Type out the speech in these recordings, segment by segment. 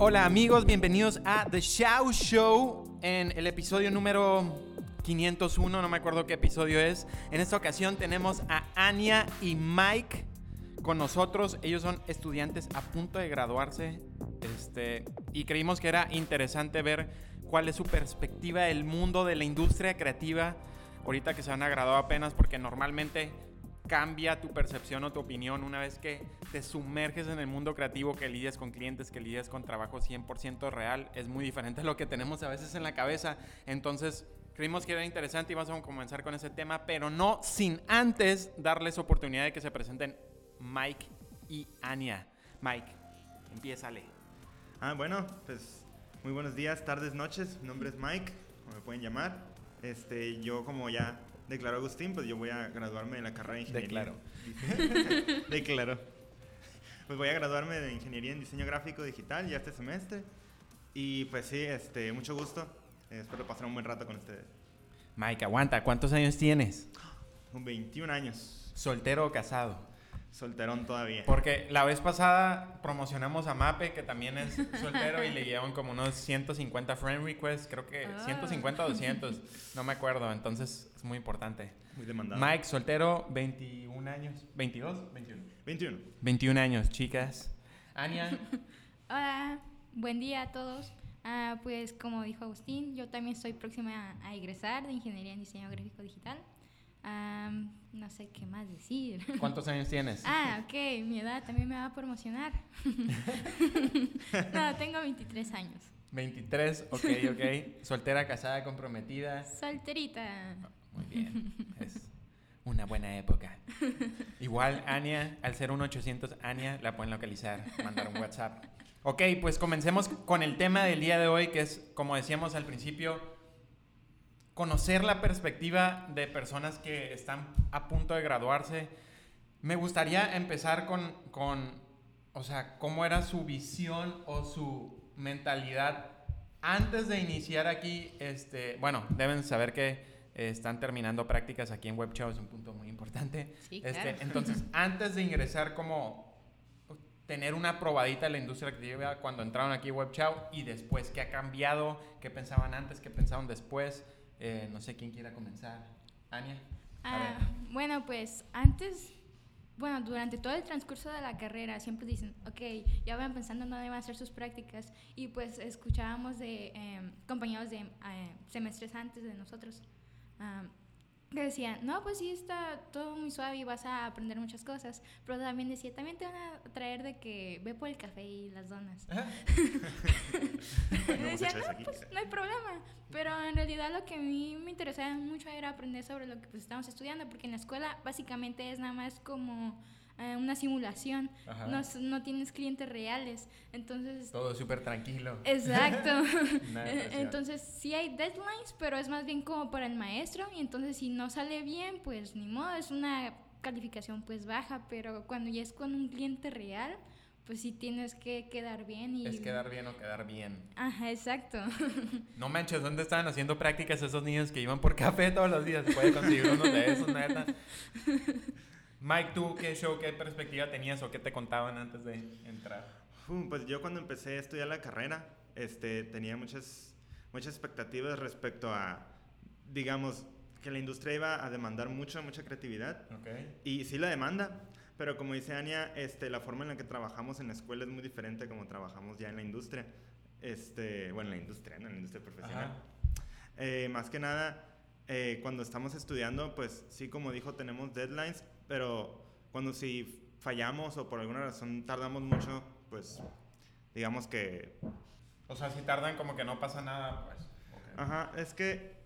Hola amigos, bienvenidos a The Show Show en el episodio número 501, no me acuerdo qué episodio es. En esta ocasión tenemos a Anya y Mike con nosotros. Ellos son estudiantes a punto de graduarse este, y creímos que era interesante ver cuál es su perspectiva del mundo de la industria creativa ahorita que se van a graduar apenas porque normalmente cambia tu percepción o tu opinión una vez que te sumerges en el mundo creativo, que lidias con clientes, que lidias con trabajo 100% real. Es muy diferente a lo que tenemos a veces en la cabeza. Entonces, creímos que era interesante y vamos a comenzar con ese tema, pero no sin antes darles oportunidad de que se presenten Mike y Anya. Mike, empiézale. Ah, bueno, pues muy buenos días, tardes, noches. Mi nombre es Mike, como me pueden llamar. Este, yo como ya declaró Agustín, pues yo voy a graduarme de la carrera de ingeniería. Declaro. Declaró. Pues voy a graduarme de ingeniería en diseño gráfico digital ya este semestre. Y pues sí, este, mucho gusto. Espero pasar un buen rato con ustedes. Mike, aguanta, ¿cuántos años tienes? Con 21 años, ¿Soltero o casado? Solterón todavía. Porque la vez pasada promocionamos a Mape, que también es soltero, y le llevan como unos 150 friend requests, creo que Ah. 150 o 200, no me acuerdo, entonces es muy importante. Muy demandado. Mike, soltero, 21 años, 22, 21. 21. 21 años, chicas. Ania, Hola, buen día a todos. Ah, pues como dijo Agustín, yo también estoy próxima a, a egresar de Ingeniería en Diseño Gráfico Digital. No sé qué más decir. ¿cuántos años tienes? Ah, ok, mi edad también me va a promocionar. no, tengo 23 años. 23, ok, ok. Soltera, casada, comprometida. Solterita. Muy bien, es una buena época. Igual, Ania, al ser un 800 Ania, la pueden localizar, mandar un WhatsApp. Ok, pues comencemos con el tema del día de hoy, que es, como decíamos al principio, conocer la perspectiva de personas que están a punto de graduarse. Me gustaría empezar con, con o sea, cómo era su visión o su mentalidad antes de iniciar aquí, este, bueno, deben saber que eh, están terminando prácticas aquí en WebChow, es un punto muy importante. Sí, Este, claro. entonces, antes de ingresar como tener una probadita de la industria creativa cuando entraron aquí WebChow y después qué ha cambiado, qué pensaban antes, qué pensaban después, Eh, no sé quién quiera comenzar. Ania. Ah, bueno, pues antes, bueno, durante todo el transcurso de la carrera siempre dicen, ok, ya van pensando en dónde van a hacer sus prácticas y pues escuchábamos de eh, compañeros de eh, semestres antes de nosotros ah, que decían, no, pues sí, está todo muy suave y vas a aprender muchas cosas, pero también decía, también te van a traer de que ve por el café y las donas. Y No decía, pues no hay problema. Pero en realidad lo que a mí me interesaba mucho era aprender sobre lo que pues, estábamos estudiando, porque en la escuela básicamente es nada más como eh, una simulación. No, no tienes clientes reales. Entonces, Todo súper tranquilo. exacto. Entonces sí hay deadlines, pero es más bien como para el maestro. Y entonces si no sale bien, pues ni modo, es una calificación pues baja. Pero cuando ya es con un cliente real, pues sí tienes que quedar bien. Y... Es quedar bien o quedar bien. Ajá, exacto. No manches, ¿dónde estaban haciendo prácticas esos niños que iban por café todos los días? Puede conseguir uno de esos, neta. Mike, ¿tú qué show, qué perspectiva tenías o qué te contaban antes de entrar? Pues yo cuando empecé a estudiar la carrera, este, tenía muchas, muchas expectativas respecto a, digamos, que la industria iba a demandar mucho, mucha creatividad. Ok. Y sí la demanda, pero como dice Ania, este, la forma en la que trabajamos en la escuela es muy diferente como trabajamos ya en la industria. Este, bueno, en la industria, ¿no? En la industria profesional. Eh, más que nada, eh, cuando estamos estudiando, pues sí, como dijo, tenemos deadlines, pero cuando si fallamos o por alguna razón tardamos mucho, pues digamos que... O sea, si tardan como que no pasa nada, pues. ok. Ajá, es que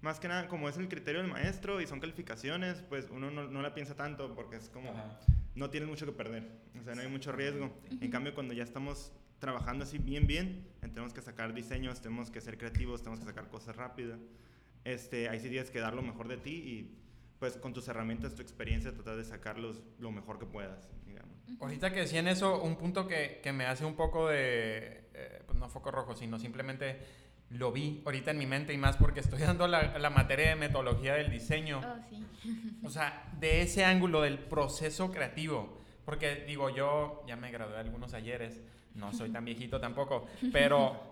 más que nada, como es el criterio del maestro y son calificaciones, pues uno no, no la piensa tanto porque es como... Ajá. No tienes mucho que perder, o sea, no hay mucho riesgo. En cambio, cuando ya estamos trabajando así bien, bien, tenemos que sacar diseños, tenemos que ser creativos, tenemos que sacar cosas rápidas. Este, ahí sí tienes que dar lo mejor de ti y pues con tus herramientas, tu experiencia, tratar de sacarlos lo mejor que puedas, digamos. Ahorita que decían eso, un punto que, que me hace un poco de, eh, pues no foco rojo, sino simplemente lo vi ahorita en mi mente y más porque estoy dando la, la materia de metodología del diseño. Oh, sí. O sea, de ese ángulo del proceso creativo. Porque digo, yo ya me gradué algunos ayeres, no soy tan viejito tampoco, pero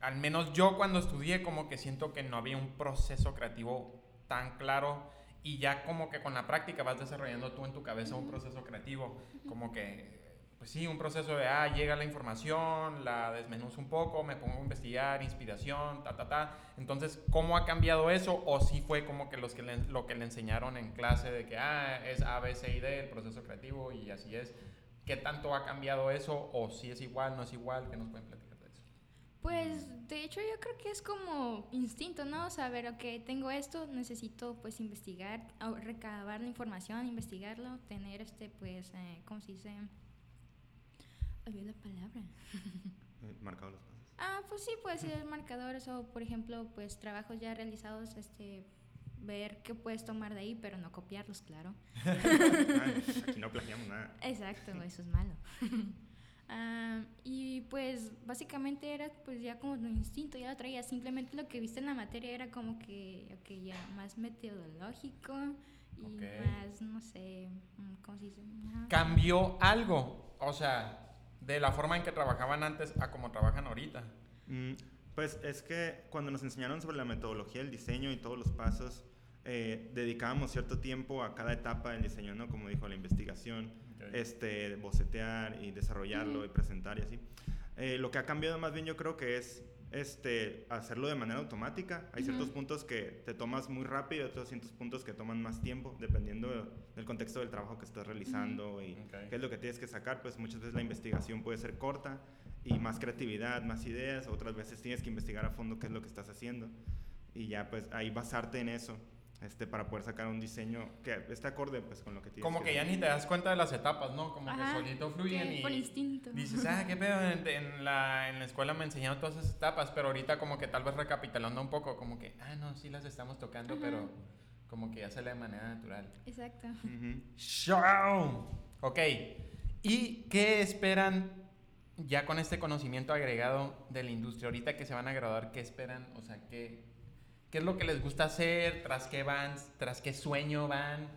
al menos yo cuando estudié como que siento que no había un proceso creativo tan claro y ya como que con la práctica vas desarrollando tú en tu cabeza un proceso creativo, como que, pues sí, un proceso de, ah, llega la información, la desmenuzo un poco, me pongo a investigar, inspiración, ta, ta, ta. Entonces, ¿cómo ha cambiado eso? O sí fue como que, los que lo que le enseñaron en clase de que, ah, es A, B, C y D, el proceso creativo y así es. ¿Qué tanto ha cambiado eso? ¿O si es igual, no es igual? ¿Qué nos pueden platicar? Pues de hecho yo creo que es como instinto, ¿no? Saber, ok, tengo esto, necesito pues investigar, recabar la información, investigarlo, tener este pues, eh, ¿cómo se dice? Olvidé la palabra. Eh, marcado los pasos. Ah, pues sí, puede ser marcadores o por ejemplo pues trabajos ya realizados, este ver qué puedes tomar de ahí, pero no copiarlos, claro. aquí no plagiamos nada. Exacto, eso es malo. Ah, y pues básicamente era pues ya como tu instinto, ya lo traía. Simplemente lo que viste en la materia era como que, ok, ya más metodológico y más, no sé, mm, ¿cómo se dice? ¿Cambió algo? O sea, de la forma en que trabajaban antes a como trabajan ahorita. Mm, pues es que cuando nos enseñaron sobre la metodología del diseño y todos los pasos, eh, dedicábamos cierto tiempo a cada etapa del diseño, ¿no? Como dijo, la investigación, este, bocetear y desarrollarlo y presentar y así. Eh, lo que ha cambiado más bien yo creo que es este, hacerlo de manera automática. Hay ciertos puntos que te tomas muy rápido y otros ciertos puntos que toman más tiempo, dependiendo del contexto del trabajo que estás realizando y qué es lo que tienes que sacar. Pues muchas veces la investigación puede ser corta y más creatividad, más ideas. Otras veces tienes que investigar a fondo qué es lo que estás haciendo y ya pues ahí basarte en eso este, para poder sacar un diseño que esté acorde pues, con lo que tienes. Como que, ya ni te das cuenta de las etapas, ¿no? Como que solito fluyen y... Por instinto. Dices, ah, qué pedo, en, la, en la escuela me enseñaron todas esas etapas, pero ahorita como que tal vez recapitulando un poco, como que, ah, no, sí las estamos tocando, pero como que ya sale de manera natural. Exacto. Show. Ok. ¿Y qué esperan ya con este conocimiento agregado de la industria? Ahorita que se van a graduar, ¿qué esperan? O sea, ¿qué, qué es lo que les gusta hacer, tras qué van, tras qué sueño van,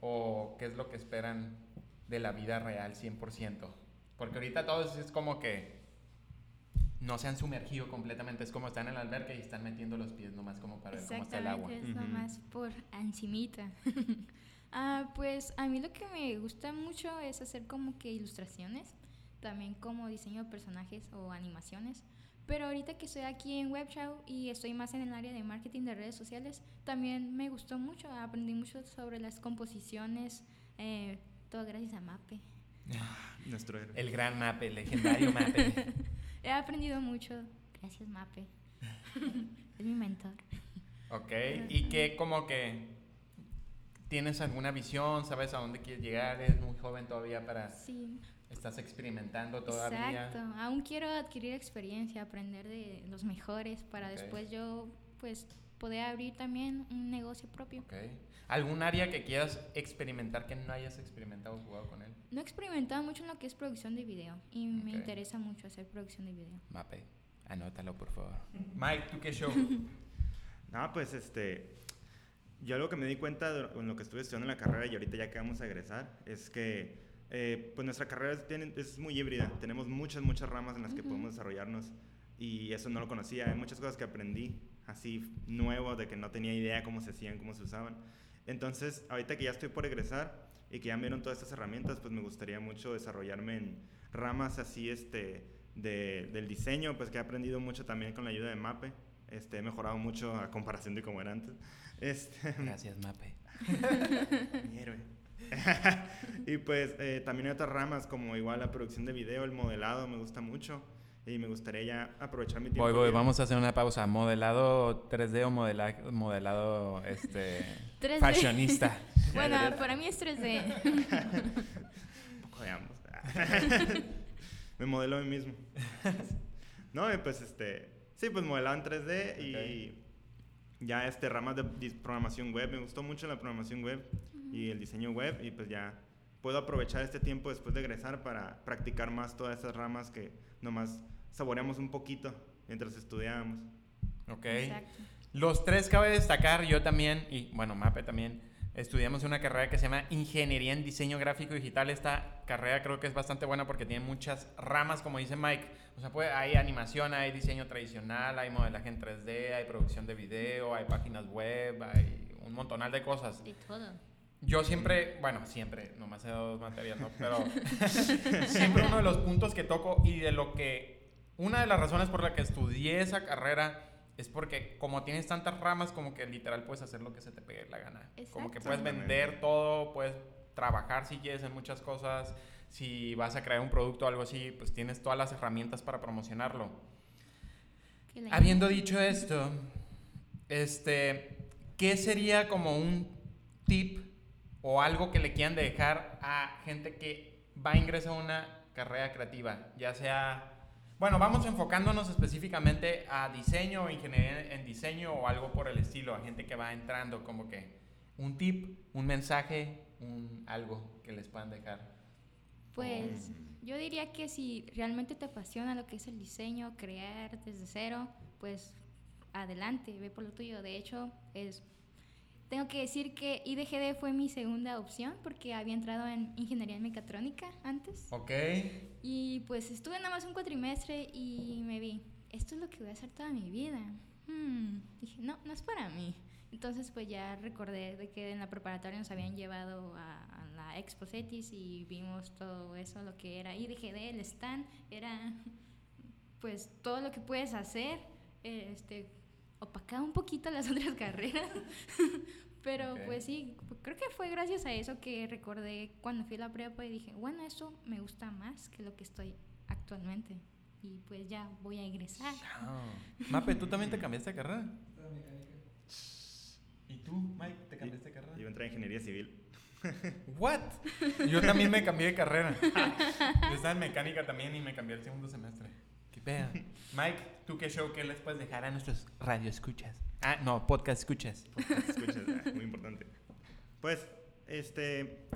o qué es lo que esperan de la vida real 100%. Porque ahorita todos es como que no se han sumergido completamente, es como están en el alberca y están metiendo los pies nomás como para ver cómo está el agua. es nomás por encimita. ah, pues a mí lo que me gusta mucho es hacer como que ilustraciones, también como diseño de personajes o animaciones. Pero ahorita que estoy aquí en WebShow y estoy más en el área de marketing de redes sociales, también me gustó mucho, aprendí mucho sobre las composiciones, eh, todo gracias a Mape. Nuestro El gran Mape, el legendario Mape. He aprendido mucho, gracias Mape. es mi mentor. Ok, y que como que tienes alguna visión, sabes a dónde quieres llegar, eres muy joven todavía para... Sí. Estás experimentando todavía. Exacto. Aún quiero adquirir experiencia, aprender de los mejores para después yo, pues, poder abrir también un negocio propio. Okay. ¿Algún área que quieras experimentar que no hayas experimentado o jugado con él? No he experimentado mucho en lo que es producción de video y me interesa mucho hacer producción de video. Mape, anótalo por favor. Mike, ¿tú qué show? no, pues este, yo algo que me di cuenta en lo que estuve estudiando en la carrera y ahorita ya que vamos a egresar es que eh, pues nuestra carrera es, muy híbrida. Tenemos muchas, muchas ramas en las que podemos desarrollarnos y eso no lo conocía. Hay muchas cosas que aprendí así nuevo, de que no tenía idea cómo se hacían, cómo se usaban. Entonces, ahorita que ya estoy por egresar y que ya me dieron todas estas herramientas, pues me gustaría mucho desarrollarme en ramas así este, de, del diseño, pues que he aprendido mucho también con la ayuda de Mape. Este, he mejorado mucho a comparación de cómo era antes. Este, Gracias, Mape. Mi héroe. y pues eh, también hay otras ramas como igual la producción de video, el modelado me gusta mucho y me gustaría ya aprovechar mi tiempo. Voy, voy, vamos a hacer una pausa. ¿Modelado 3D o modelado este, fashionista? bueno, para mí es 3D. Un poco de ambos. me modelo a mí mismo. no, pues este, sí, pues modelado en 3D y ya este ramas de programación web, me gustó mucho la programación web y el diseño web y pues ya puedo aprovechar este tiempo después de egresar para practicar más todas esas ramas que nomás saboreamos un poquito mientras estudiábamos. Ok. Los tres cabe destacar, yo también, y bueno, Mape también, estudiamos una carrera que se llama Ingeniería en Diseño Gráfico Digital. Esta carrera creo que es bastante buena porque tiene muchas ramas, como dice Mike. O sea, puede, hay animación, hay diseño tradicional, hay modelaje en 3D, hay producción de video, hay páginas web, hay un montonal de cosas. De todo. Yo siempre, bueno, siempre, nomás he dado dos materias, ¿no? Pero siempre uno de los puntos que toco y de lo que, una de las razones por la que estudié esa carrera es porque como tienes tantas ramas, como que literal puedes hacer lo que se te pegue la gana. Como que puedes vender todo, puedes trabajar si quieres en muchas cosas, si vas a crear un producto o algo así, pues tienes todas las herramientas para promocionarlo. Habiendo dicho esto, este, ¿qué sería como un tip o algo que le quieran dejar a gente que va a ingresar a una carrera creativa, ya sea bueno, vamos enfocándonos específicamente a diseño, o ingeniería en diseño o algo por el estilo, a gente que va entrando, como que un tip, un mensaje, un algo que les puedan dejar. Pues yo diría que si realmente te apasiona lo que es el diseño, crear desde cero, pues adelante, ve por lo tuyo. De hecho, es tengo que decir que IDGD fue mi segunda opción porque había entrado en ingeniería mecatrónica antes. Ok. Y pues estuve nada más un cuatrimestre y me vi, esto es lo que voy a hacer toda mi vida. Hmm. Dije, no, no es para mí. Entonces pues ya recordé de que en la preparatoria nos habían llevado a, la Expo Cetis y vimos todo eso, lo que era IDGD, el stand, era pues todo lo que puedes hacer. Este, opacaba un poquito las otras carreras. Pero pues sí, creo que fue gracias a eso que recordé cuando fui a la prepa y dije, bueno, eso me gusta más que lo que estoy actualmente. Y pues ya voy a ingresar. Mape, ¿tú también te cambiaste de carrera? ¿Y tú, Mike, te cambiaste de carrera? Yo entré en ingeniería civil. ¿What? Yo también me cambié de carrera. Yo estaba en mecánica también y me cambié el segundo semestre. Mike, ¿tú qué show qué les puedes dejar a nuestros radioescuchas? Ah, no, podcast escuchas. Podcast escuchas, ah, muy importante. Pues, este,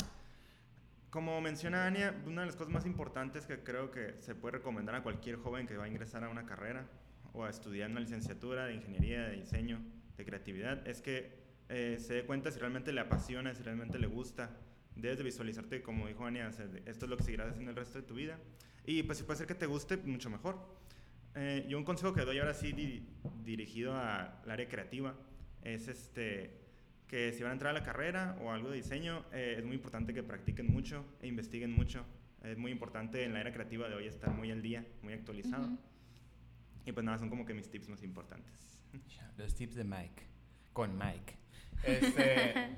como menciona Ania, una de las cosas más importantes que creo que se puede recomendar a cualquier joven que va a ingresar a una carrera o a estudiar una licenciatura de ingeniería, de diseño, de creatividad, es que eh, se dé cuenta si realmente le apasiona, si realmente le gusta. Debes de visualizarte, como dijo Ania, esto es lo que seguirás haciendo el resto de tu vida. Y pues si puede ser que te guste, mucho mejor. Eh, yo un consejo que doy ahora sí dirigido al área creativa es este que si van a entrar a la carrera o algo de diseño, eh, es muy importante que practiquen mucho e investiguen mucho. Es muy importante en la era creativa de hoy estar muy al día, muy actualizado. Y pues nada, son como que mis tips más importantes. Los tips de Mike, con Mike. Este,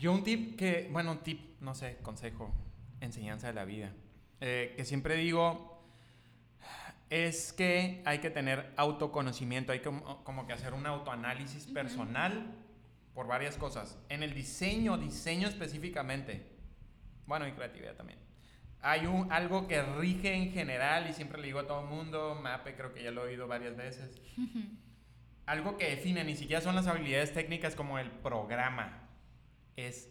yo un tip que, bueno, un tip, no sé, consejo, enseñanza de la vida, eh, que siempre digo, es que hay que tener autoconocimiento, hay como, como que hacer un autoanálisis personal por varias cosas. En el diseño, diseño específicamente, bueno, y creatividad también. Hay un, algo que rige en general y siempre le digo a todo el mundo, Mape creo que ya lo he oído varias veces. algo que define, ni siquiera son las habilidades técnicas como el programa, es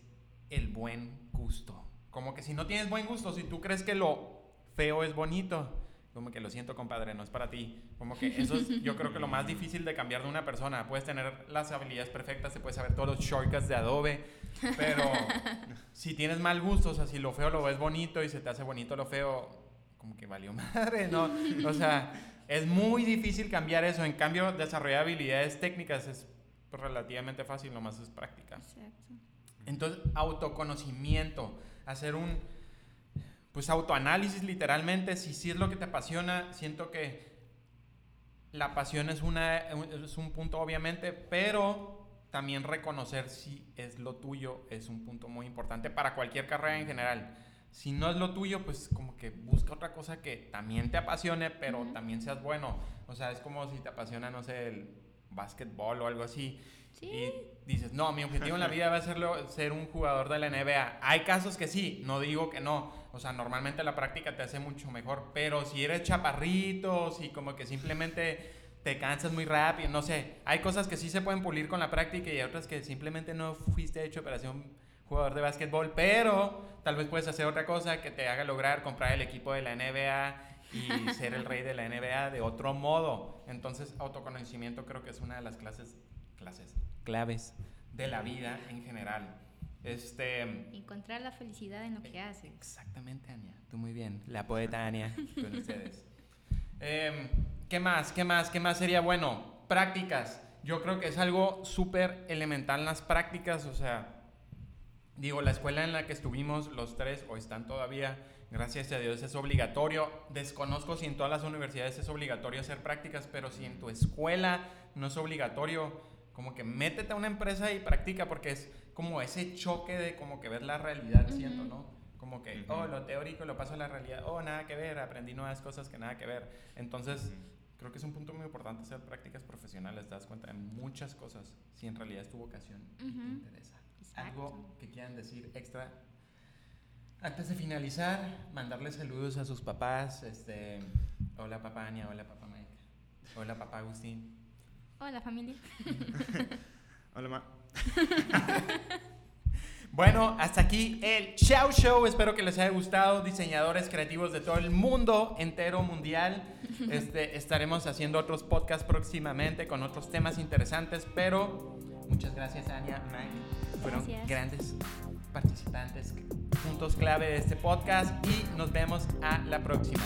el buen gusto. Como que si no tienes buen gusto, si tú crees que lo feo es bonito, como que lo siento, compadre, no es para ti. Como que eso es, yo creo que lo más difícil de cambiar de una persona. Puedes tener las habilidades perfectas, te puedes saber todos los shortcuts de Adobe, pero si tienes mal gusto, o sea, si lo feo lo ves bonito y se te hace bonito lo feo, como que valió madre, ¿no? O sea, es muy difícil cambiar eso. En cambio, desarrollar habilidades técnicas es relativamente fácil, nomás es práctica. Exacto. Entonces, autoconocimiento, hacer un pues autoanálisis literalmente, si sí es lo que te apasiona, siento que la pasión es, una, es un punto obviamente, pero también reconocer si es lo tuyo es un punto muy importante para cualquier carrera en general. Si no es lo tuyo, pues como que busca otra cosa que también te apasione, pero también seas bueno. O sea, es como si te apasiona, no sé, el básquetbol o algo así. Y dices, no, mi objetivo en la vida va a ser, ser un jugador de la NBA. Hay casos que sí, no digo que no. O sea, normalmente la práctica te hace mucho mejor. Pero si eres chaparrito, si como que simplemente te cansas muy rápido, no sé. Hay cosas que sí se pueden pulir con la práctica y otras que simplemente no fuiste hecho para ser un jugador de básquetbol. Pero tal vez puedes hacer otra cosa que te haga lograr comprar el equipo de la NBA y ser el rey de la NBA de otro modo. Entonces, autoconocimiento creo que es una de las clases clases claves de la vida en general. Este, Encontrar la felicidad en lo que haces. Exactamente, Ania. Tú muy bien. La poeta Ania con ustedes. Em, ¿Qué más? ¿Qué más? ¿Qué más sería bueno? Prácticas. Yo creo que es algo súper elemental las prácticas. O sea, digo, la escuela en la que estuvimos los tres, o están todavía, gracias a Dios, es obligatorio. Desconozco si en todas las universidades es obligatorio hacer prácticas, pero si en tu escuela no es obligatorio, como que métete a una empresa y practica, porque es como ese choque de como que ver la realidad, siento, ¿no? Como que, oh, lo teórico lo paso a la realidad, oh, nada que ver, aprendí nuevas cosas que nada que ver. Entonces, creo que es un punto muy importante hacer prácticas profesionales, te das cuenta de muchas cosas, si en realidad es tu vocación y te interesa. Algo que quieran decir extra. Antes de finalizar, mandarle saludos a sus papás, este, hola papá Ania, hola papá Mike, hola papá Agustín. Hola familia. Hola, ma. Bueno, hasta aquí el Show Show. Espero que les haya gustado. Diseñadores creativos de todo el mundo entero mundial. Este, estaremos haciendo otros podcasts próximamente con otros temas interesantes. Pero muchas gracias, Ania, Mike. Fueron Gracias. grandes participantes, puntos clave de este podcast. Y nos vemos a la próxima.